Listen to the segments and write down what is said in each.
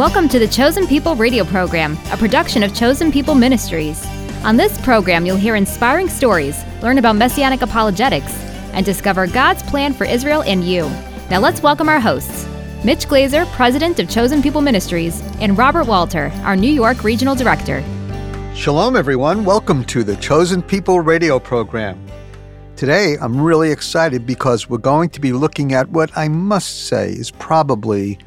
Welcome to the Chosen People radio program, a production of Chosen People Ministries. On this program, you'll hear inspiring stories, learn about messianic apologetics, and discover God's plan for Israel and you. Now let's welcome our hosts Mitch Glaser, President of Chosen People Ministries, and Robert Walter, our New York Regional Director. Shalom, everyone. Welcome to the Chosen People radio program. Today, I'm really excited because we're going to be looking at what I must say is probably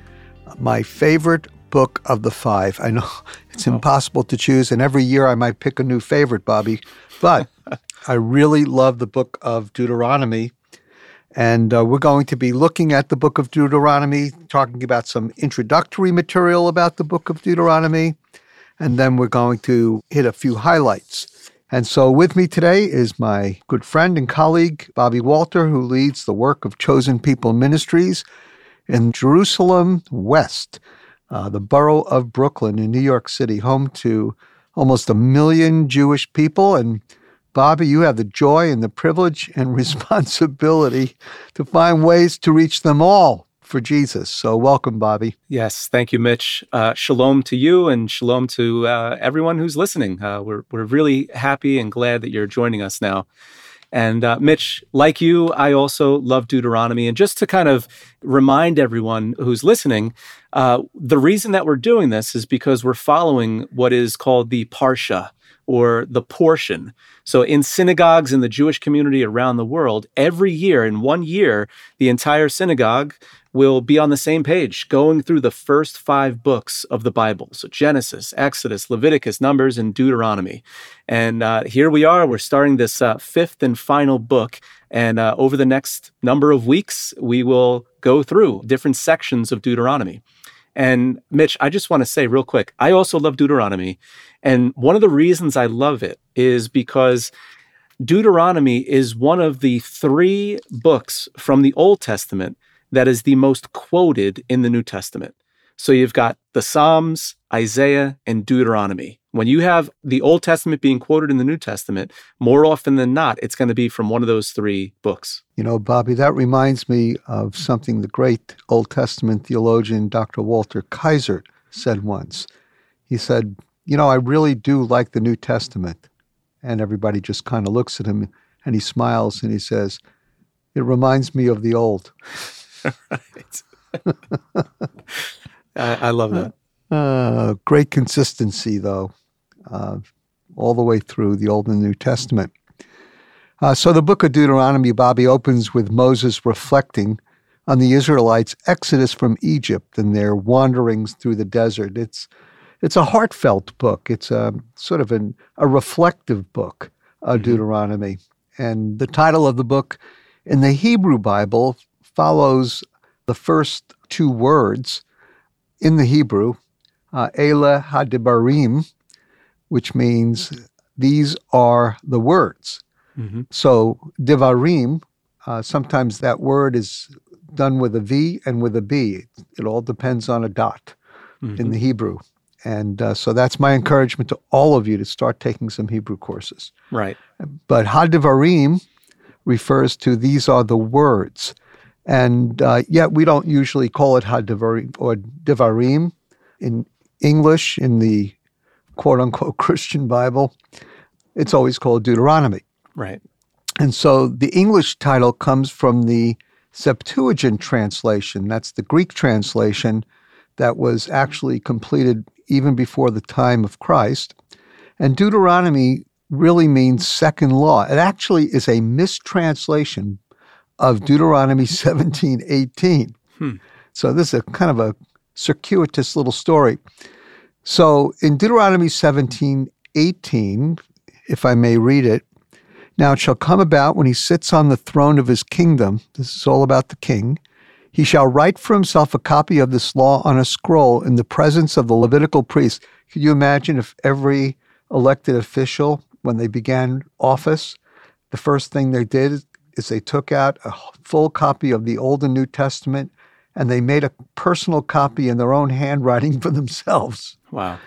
my favorite book of the five. I know it's Oh. impossible to choose, and every year I might pick a new favorite, Bobby, but I really love the book of Deuteronomy. And uh, we're going to be looking at the book of Deuteronomy, talking about some introductory material about the book of Deuteronomy, and then we're going to hit a few highlights. And so with me today is my good friend and colleague, Bobby Walter, who leads the work of Chosen People Ministries in Jerusalem West, uh, the borough of Brooklyn in New York City, home to almost a million Jewish people. And Bobby, you have the joy and the privilege and responsibility to find ways to reach them all for Jesus. So welcome, Bobby. Yes, thank you, Mitch. Uh, shalom to you and shalom to uh, everyone who's listening. Uh, we're, we're really happy and glad that you're joining us now. And uh, Mitch, like you, I also love Deuteronomy. And just to kind of remind everyone who's listening, uh, the reason that we're doing this is because we're following what is called the Parsha or the portion. So, in synagogues in the Jewish community around the world, every year, in one year, the entire synagogue will be on the same page, going through the first five books of the Bible. So, Genesis, Exodus, Leviticus, Numbers, and Deuteronomy. And uh, here we are. We're starting this uh, fifth and final book. And uh, over the next number of weeks, we will go through different sections of Deuteronomy. And Mitch, I just want to say real quick, I also love Deuteronomy. And one of the reasons I love it is because Deuteronomy is one of the three books from the Old Testament that is the most quoted in the New Testament. So you've got the Psalms, Isaiah, and Deuteronomy. When you have the Old Testament being quoted in the New Testament, more often than not, it's going to be from one of those three books. You know, Bobby, that reminds me of something the great Old Testament theologian Dr. Walter Kaiser said once. He said, You know, I really do like the New Testament. And everybody just kind of looks at him and he smiles and he says, It reminds me of the old. right. I, I love that. Uh, great consistency, though, uh, all the way through the Old and New Testament. Uh, so the book of Deuteronomy, Bobby, opens with Moses reflecting on the Israelites' exodus from Egypt and their wanderings through the desert. It's it's a heartfelt book. It's a sort of an, a reflective book, uh, Deuteronomy. And the title of the book in the Hebrew Bible follows the first two words in the Hebrew, uh, Ela Hadibarim, which means these are the words. Mhm. So Devarim, uh, sometimes that word is done with a V and with a B. It all depends on a dot in the Hebrew. And uh, so that's my encouragement to all of you to start taking some Hebrew courses. Right. But HaDevarim refers to these are the words. And uh, yet we don't usually call it HaDevarim or Devarim in English, in the quote unquote Christian Bible. It's always called Deuteronomy. Right. And so the English title comes from the Septuagint translation. That's the Greek translation that was actually completed even before the time of Christ. And Deuteronomy really means second law. It actually is a mistranslation of Deuteronomy 17, 18. Hmm. So this is a kind of a circuitous little story. So in Deuteronomy 17, 18, if I may read it, now it shall come about when he sits on the throne of his kingdom, this is all about the king, he shall write for himself a copy of this law on a scroll in the presence of the Levitical priests. Could you imagine if every elected official, when they began office, the first thing they did is they took out a full copy of the Old and New Testament and they made a personal copy in their own handwriting for themselves. Wow.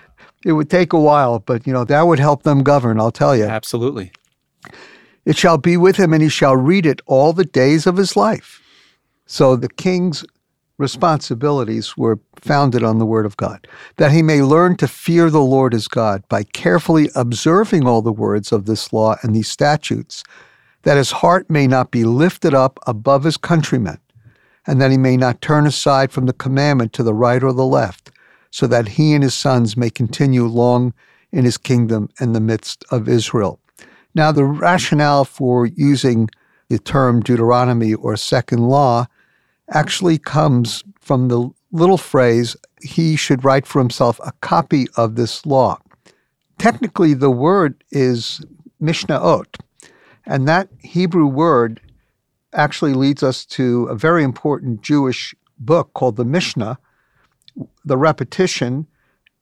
It would take a while, but you know, that would help them govern, I'll tell you. Absolutely. It shall be with him, and he shall read it all the days of his life. So the king's responsibilities were founded on the Word of God, that he may learn to fear the Lord his God by carefully observing all the words of this law and these statutes, that his heart may not be lifted up above his countrymen, and that he may not turn aside from the commandment to the right or the left, so that he and his sons may continue long in his kingdom in the midst of Israel. Now, the rationale for using the term Deuteronomy or second law actually comes from the little phrase, he should write for himself a copy of this law. Technically, the word is Mishnahot, and that Hebrew word actually leads us to a very important Jewish book called the Mishnah. The repetition,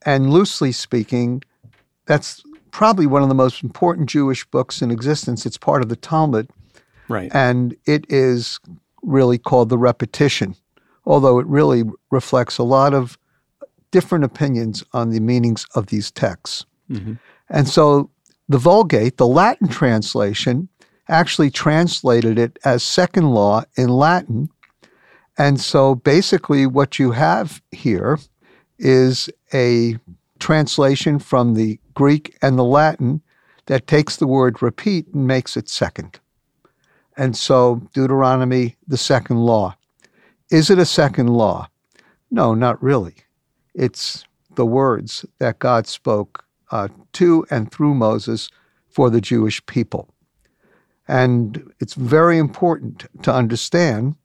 and loosely speaking, that's probably one of the most important Jewish books in existence. It's part of the Talmud. Right. And it is really called the repetition, although it really reflects a lot of different opinions on the meanings of these texts. Mm-hmm. And so the Vulgate, the Latin translation, actually translated it as second law in Latin. And so basically, what you have here is a translation from the Greek and the Latin that takes the word repeat and makes it second. And so, Deuteronomy, the second law. Is it a second law? No, not really. It's the words that God spoke uh, to and through Moses for the Jewish people. And it's very important to understand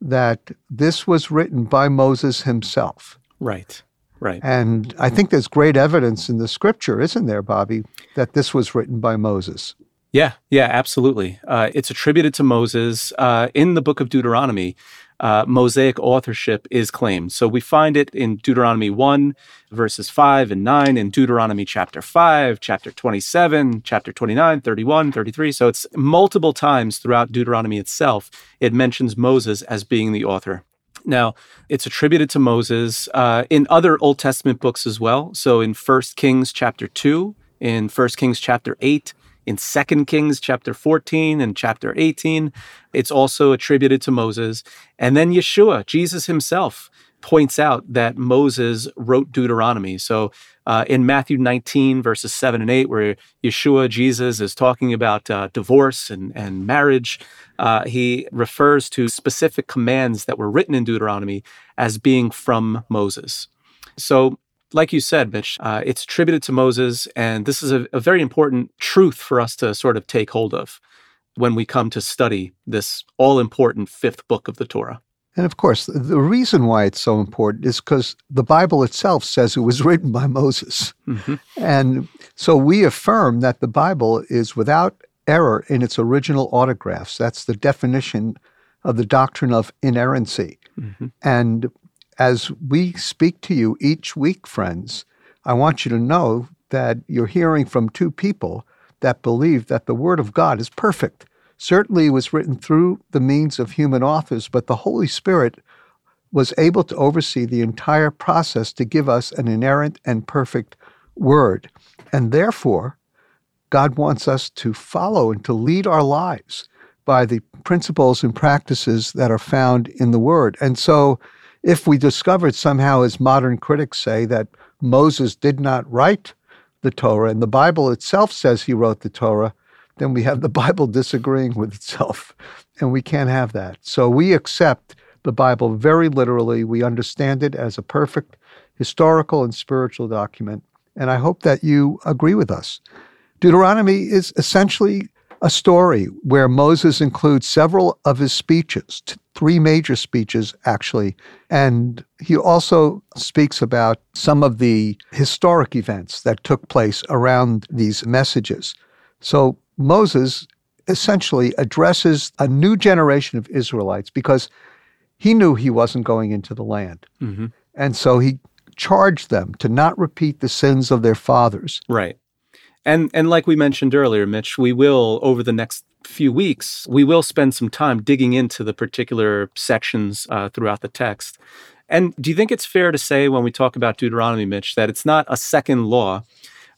that this was written by Moses himself. Right, right. And I think there's great evidence in the scripture, isn't there, Bobby, that this was written by Moses? Yeah, yeah, absolutely. Uh, it's attributed to Moses uh, in the book of Deuteronomy. Uh, Mosaic authorship is claimed. So we find it in Deuteronomy 1, verses 5 and 9, in Deuteronomy chapter 5, chapter 27, chapter 29, 31, 33. So it's multiple times throughout Deuteronomy itself, it mentions Moses as being the author. Now, it's attributed to Moses uh, in other Old Testament books as well. So in 1 Kings chapter 2, in 1 Kings chapter 8, in 2 Kings chapter 14 and chapter 18. It's also attributed to Moses. And then Yeshua, Jesus himself, points out that Moses wrote Deuteronomy. So uh, in Matthew 19, verses 7 and 8, where Yeshua, Jesus, is talking about uh, divorce and, and marriage, uh, he refers to specific commands that were written in Deuteronomy as being from Moses. So like you said, Mitch, uh, it's attributed to Moses, and this is a, a very important truth for us to sort of take hold of when we come to study this all important fifth book of the Torah. And of course, the reason why it's so important is because the Bible itself says it was written by Moses. Mm-hmm. And so we affirm that the Bible is without error in its original autographs. That's the definition of the doctrine of inerrancy. Mm-hmm. And as we speak to you each week, friends, I want you to know that you're hearing from two people that believe that the Word of God is perfect. Certainly, it was written through the means of human authors, but the Holy Spirit was able to oversee the entire process to give us an inerrant and perfect Word. And therefore, God wants us to follow and to lead our lives by the principles and practices that are found in the Word. And so, if we discovered somehow, as modern critics say, that Moses did not write the Torah and the Bible itself says he wrote the Torah, then we have the Bible disagreeing with itself. And we can't have that. So we accept the Bible very literally. We understand it as a perfect historical and spiritual document. And I hope that you agree with us. Deuteronomy is essentially a story where Moses includes several of his speeches, three major speeches, actually. And he also speaks about some of the historic events that took place around these messages. So Moses essentially addresses a new generation of Israelites because he knew he wasn't going into the land. Mm-hmm. And so he charged them to not repeat the sins of their fathers. Right. And and like we mentioned earlier, Mitch, we will over the next few weeks, we will spend some time digging into the particular sections uh, throughout the text. And do you think it's fair to say when we talk about Deuteronomy, Mitch, that it's not a second law,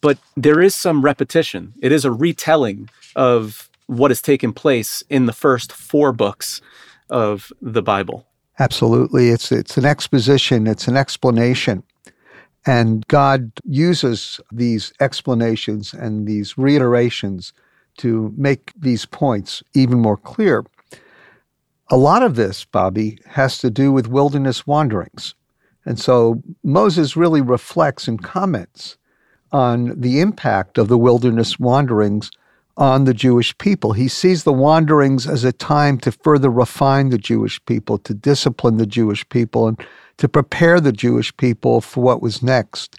but there is some repetition? It is a retelling of what has taken place in the first four books of the Bible. Absolutely. It's, it's an exposition, it's an explanation. And God uses these explanations and these reiterations to make these points even more clear. A lot of this, Bobby, has to do with wilderness wanderings. And so Moses really reflects and comments on the impact of the wilderness wanderings on the Jewish people. He sees the wanderings as a time to further refine the Jewish people, to discipline the Jewish people, and to prepare the Jewish people for what was next.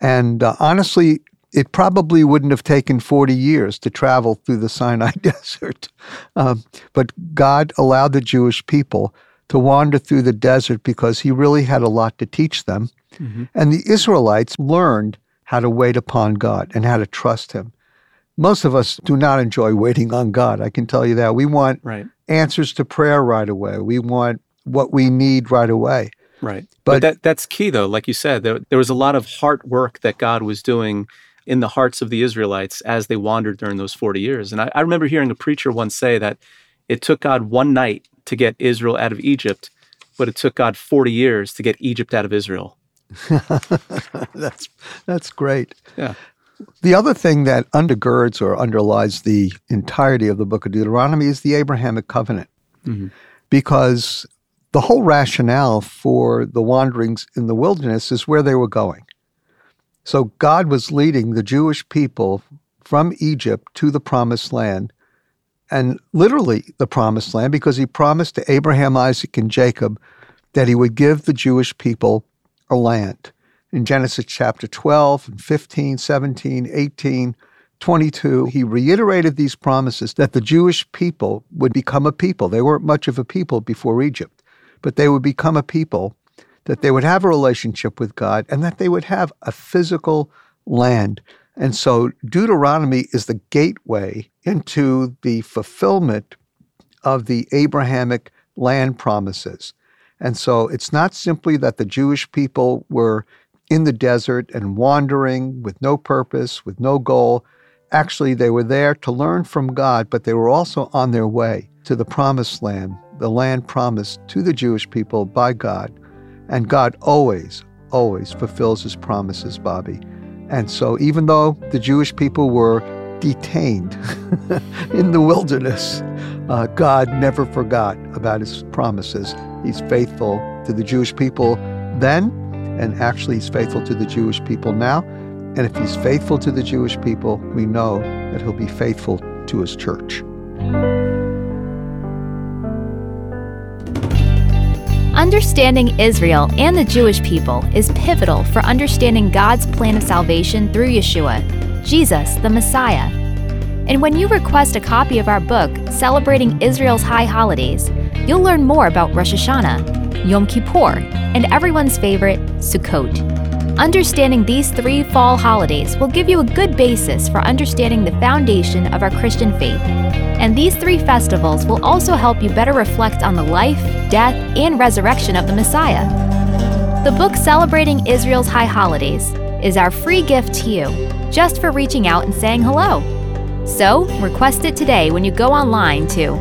And uh, honestly, it probably wouldn't have taken 40 years to travel through the Sinai desert. Um, but God allowed the Jewish people to wander through the desert because he really had a lot to teach them. Mm-hmm. And the Israelites learned how to wait upon God and how to trust him. Most of us do not enjoy waiting on God. I can tell you that. We want right. answers to prayer right away. We want what we need right away. Right. But, but that that's key though. Like you said, there, there was a lot of heart work that God was doing in the hearts of the Israelites as they wandered during those 40 years. And I, I remember hearing a preacher once say that it took God one night to get Israel out of Egypt, but it took God 40 years to get Egypt out of Israel. that's that's great. Yeah. The other thing that undergirds or underlies the entirety of the book of Deuteronomy is the Abrahamic covenant. Mm-hmm. Because the whole rationale for the wanderings in the wilderness is where they were going. So God was leading the Jewish people from Egypt to the promised land, and literally the promised land, because he promised to Abraham, Isaac, and Jacob that he would give the Jewish people a land. In Genesis chapter 12 and 15, 17, 18, 22, he reiterated these promises that the Jewish people would become a people. They weren't much of a people before Egypt, but they would become a people that they would have a relationship with God and that they would have a physical land. And so Deuteronomy is the gateway into the fulfillment of the Abrahamic land promises. And so it's not simply that the Jewish people were in the desert and wandering with no purpose, with no goal. Actually, they were there to learn from God, but they were also on their way to the promised land, the land promised to the Jewish people by God. And God always, always fulfills his promises, Bobby. And so, even though the Jewish people were detained in the wilderness, uh, God never forgot about his promises. He's faithful to the Jewish people then, and actually, he's faithful to the Jewish people now. And if he's faithful to the Jewish people, we know that he'll be faithful to his church. Understanding Israel and the Jewish people is pivotal for understanding God's plan of salvation through Yeshua, Jesus, the Messiah. And when you request a copy of our book, Celebrating Israel's High Holidays, you'll learn more about Rosh Hashanah, Yom Kippur, and everyone's favorite, Sukkot. Understanding these three fall holidays will give you a good basis for understanding the foundation of our Christian faith. And these three festivals will also help you better reflect on the life, death, and resurrection of the Messiah. The book Celebrating Israel's High Holidays is our free gift to you, just for reaching out and saying hello. So, request it today when you go online to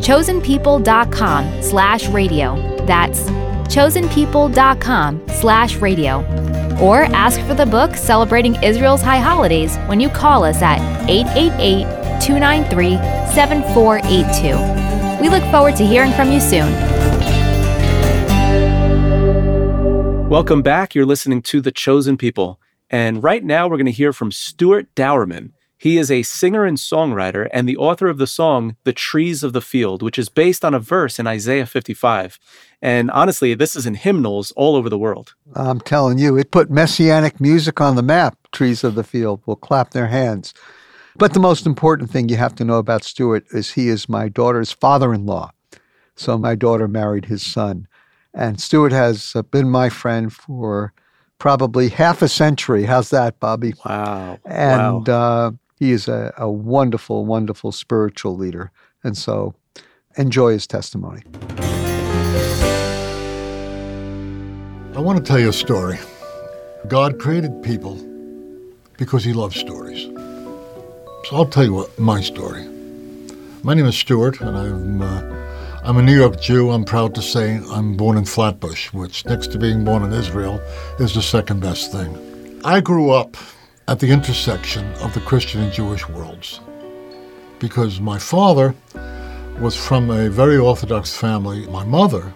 chosenpeople.com slash radio. That's chosenpeople.com slash radio or ask for the book Celebrating Israel's High Holidays when you call us at 888 293 7482. We look forward to hearing from you soon. Welcome back. You're listening to The Chosen People. And right now, we're going to hear from Stuart Dauermann. He is a singer and songwriter and the author of the song The Trees of the Field, which is based on a verse in Isaiah 55. And honestly, this is in hymnals all over the world. I'm telling you, it put messianic music on the map. Trees of the Field will clap their hands. But the most important thing you have to know about Stuart is he is my daughter's father in law. So my daughter married his son. And Stuart has uh, been my friend for probably half a century. How's that, Bobby? Wow. And wow. Uh, he is a, a wonderful, wonderful spiritual leader. And so enjoy his testimony. I want to tell you a story. God created people because he loves stories. So I'll tell you what my story. My name is Stuart, and I'm uh, I'm a New York Jew. I'm proud to say I'm born in Flatbush, which, next to being born in Israel, is the second best thing. I grew up at the intersection of the Christian and Jewish worlds because my father was from a very Orthodox family. My mother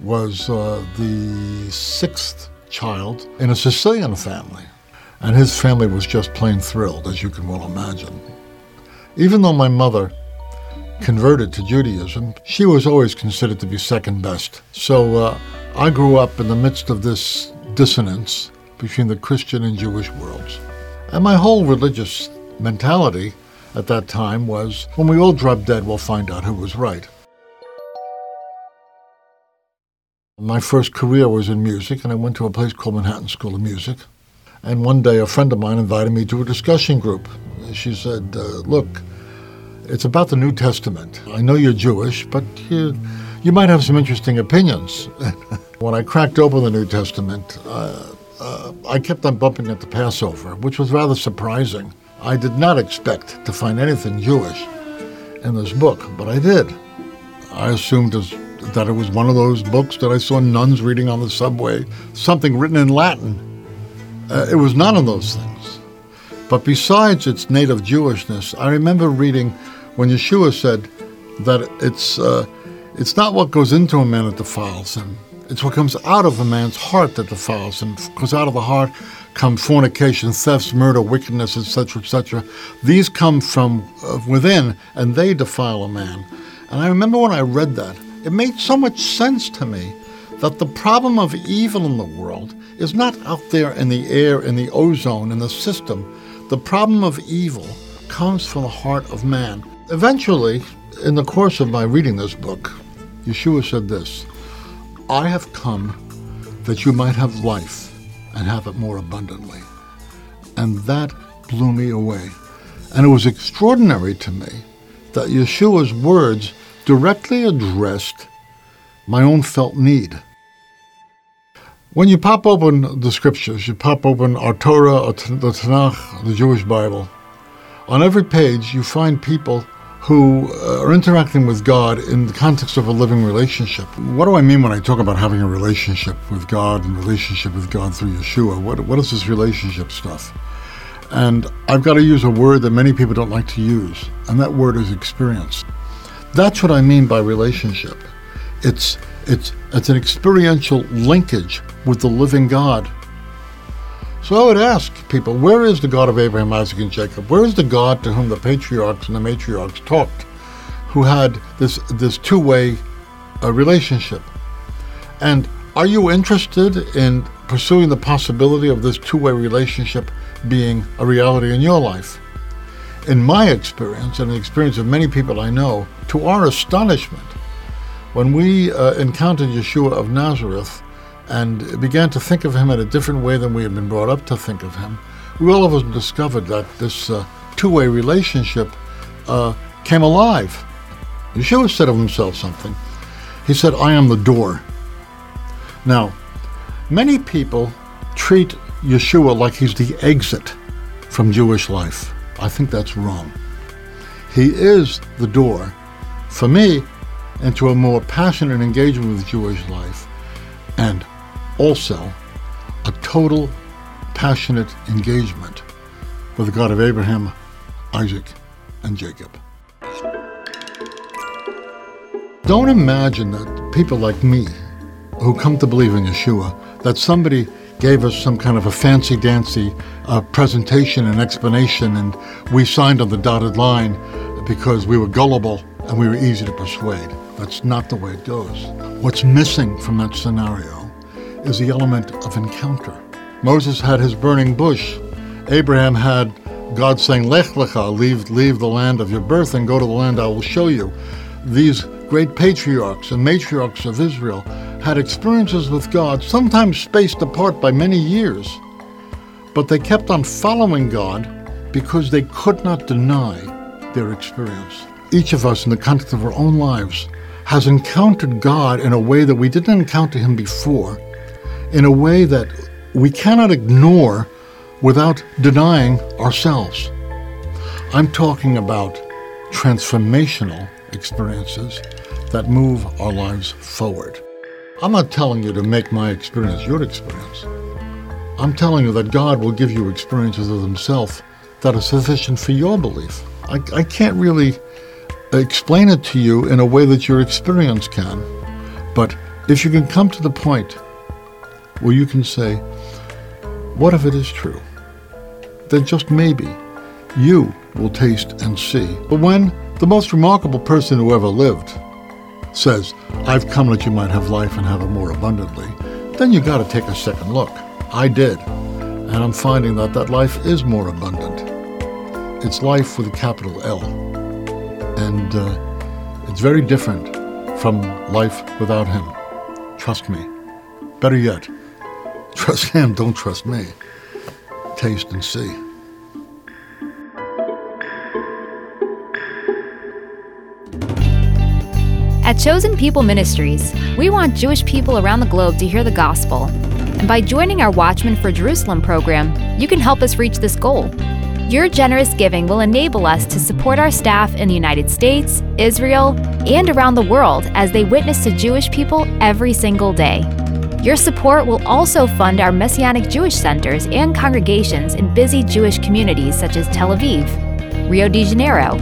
was uh, the sixth child in a Sicilian family, and his family was just plain thrilled, as you can well imagine. Even though my mother converted to Judaism, she was always considered to be second best. So uh, I grew up in the midst of this dissonance between the Christian and Jewish worlds. And my whole religious mentality at that time was when we all drop dead, we'll find out who was right. My first career was in music, and I went to a place called Manhattan School of Music. And one day, a friend of mine invited me to a discussion group. She said, uh, Look, it's about the New Testament. I know you're Jewish, but you, you might have some interesting opinions. when I cracked open the New Testament, uh, uh, I kept on bumping into Passover, which was rather surprising. I did not expect to find anything Jewish in this book, but I did. I assumed that it was one of those books that I saw nuns reading on the subway, something written in Latin. Uh, it was none of those things. But besides its native Jewishness, I remember reading when Yeshua said that it's, uh, it's not what goes into a man that defiles him, it's what comes out of a man's heart that defiles him. Because out of the heart come fornication, thefts, murder, wickedness, etc., etc. These come from uh, within, and they defile a man. And I remember when I read that, it made so much sense to me that the problem of evil in the world is not out there in the air, in the ozone, in the system. The problem of evil comes from the heart of man. Eventually, in the course of my reading this book, Yeshua said this I have come that you might have life and have it more abundantly. And that blew me away. And it was extraordinary to me that Yeshua's words directly addressed my own felt need. When you pop open the scriptures, you pop open our Torah, or the Tanakh, the Jewish Bible, on every page you find people who uh, are interacting with God in the context of a living relationship. What do I mean when I talk about having a relationship with God and relationship with God through Yeshua? What, what is this relationship stuff? And I've got to use a word that many people don't like to use, and that word is experience. That's what I mean by relationship. It's it's it's an experiential linkage with the living God so I would ask people, where is the God of Abraham, Isaac, and Jacob? Where is the God to whom the patriarchs and the matriarchs talked, who had this this two-way uh, relationship? And are you interested in pursuing the possibility of this two-way relationship being a reality in your life? In my experience, and the experience of many people I know, to our astonishment, when we uh, encountered Yeshua of Nazareth, and began to think of him in a different way than we had been brought up to think of him, we all of us discovered that this uh, two way relationship uh, came alive. Yeshua said of himself something. He said, I am the door. Now, many people treat Yeshua like he's the exit from Jewish life. I think that's wrong. He is the door for me into a more passionate engagement with Jewish life and also a total, passionate engagement with the God of Abraham, Isaac, and Jacob. Don't imagine that people like me, who come to believe in Yeshua, that somebody gave us some kind of a fancy dancy uh, presentation and explanation, and we signed on the dotted line because we were gullible and we were easy to persuade. That's not the way it goes. What's missing from that scenario is the element of encounter. Moses had his burning bush. Abraham had God saying, Lech lecha, leave, leave the land of your birth and go to the land I will show you. These great patriarchs and matriarchs of Israel had experiences with God, sometimes spaced apart by many years, but they kept on following God because they could not deny their experience. Each of us, in the context of our own lives, has encountered God in a way that we didn't encounter Him before, in a way that we cannot ignore without denying ourselves. I'm talking about transformational experiences that move our lives forward. I'm not telling you to make my experience your experience. I'm telling you that God will give you experiences of Himself that are sufficient for your belief. I, I can't really explain it to you in a way that your experience can. But if you can come to the point where you can say, What if it is true? Then just maybe you will taste and see. But when the most remarkable person who ever lived says, I've come that you might have life and have it more abundantly, then you got to take a second look. I did. And I'm finding that that life is more abundant. It's life with a capital L. And uh, it's very different from life without Him. Trust me. Better yet, trust Him, don't trust me. Taste and see. At Chosen People Ministries, we want Jewish people around the globe to hear the gospel. And by joining our Watchmen for Jerusalem program, you can help us reach this goal. Your generous giving will enable us to support our staff in the United States, Israel, and around the world as they witness to Jewish people every single day. Your support will also fund our Messianic Jewish centers and congregations in busy Jewish communities such as Tel Aviv, Rio de Janeiro,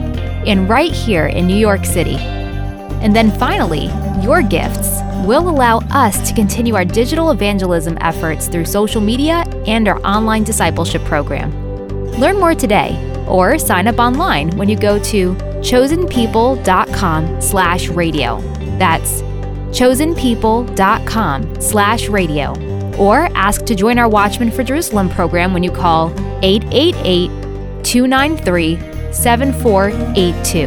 and right here in New York City. And then finally, your gifts will allow us to continue our digital evangelism efforts through social media and our online discipleship program. Learn more today or sign up online when you go to chosenpeople.com slash radio. That's chosenpeople.com slash radio. Or ask to join our Watchmen for Jerusalem program when you call 888 293 7482.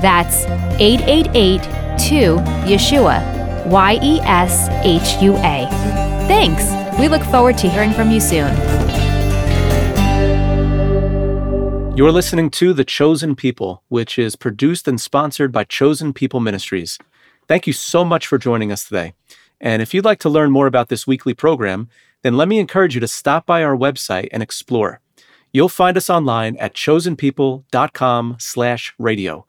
That's 888 2 Yeshua, Y E S H U A. Thanks. We look forward to hearing from you soon. You're listening to The Chosen People, which is produced and sponsored by Chosen People Ministries. Thank you so much for joining us today. And if you'd like to learn more about this weekly program, then let me encourage you to stop by our website and explore. You'll find us online at chosenpeople.com/radio.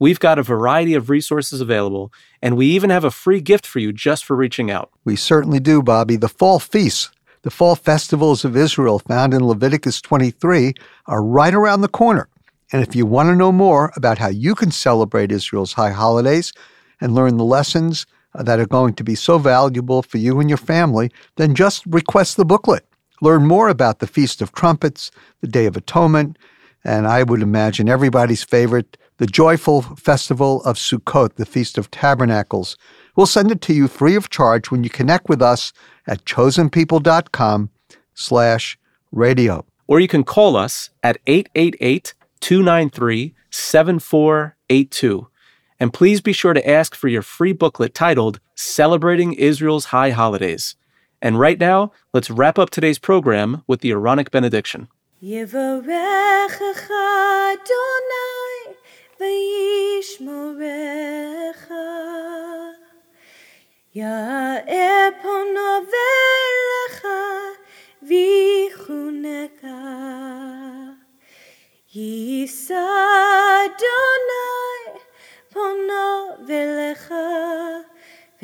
We've got a variety of resources available, and we even have a free gift for you just for reaching out. We certainly do, Bobby. The fall feasts, the fall festivals of Israel found in Leviticus 23 are right around the corner. And if you want to know more about how you can celebrate Israel's high holidays and learn the lessons uh, that are going to be so valuable for you and your family, then just request the booklet. Learn more about the Feast of Trumpets, the Day of Atonement, and I would imagine everybody's favorite, the joyful festival of Sukkot, the Feast of Tabernacles. We'll send it to you free of charge when you connect with us at chosenpeople.com slash radio. Or you can call us at 888 293 7482. And please be sure to ask for your free booklet titled Celebrating Israel's High Holidays. And right now, let's wrap up today's program with the Aaronic benediction.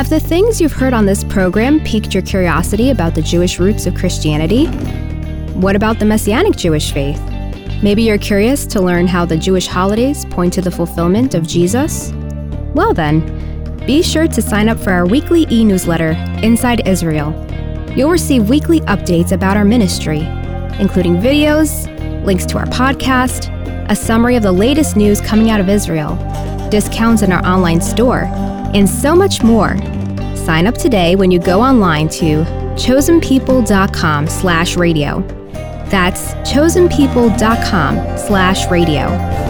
Have the things you've heard on this program piqued your curiosity about the Jewish roots of Christianity? What about the Messianic Jewish faith? Maybe you're curious to learn how the Jewish holidays point to the fulfillment of Jesus? Well, then, be sure to sign up for our weekly e newsletter, Inside Israel. You'll receive weekly updates about our ministry, including videos, links to our podcast, a summary of the latest news coming out of Israel, discounts in our online store, and so much more. Sign up today when you go online to chosenpeople.com slash radio. That's chosenpeople.com slash radio.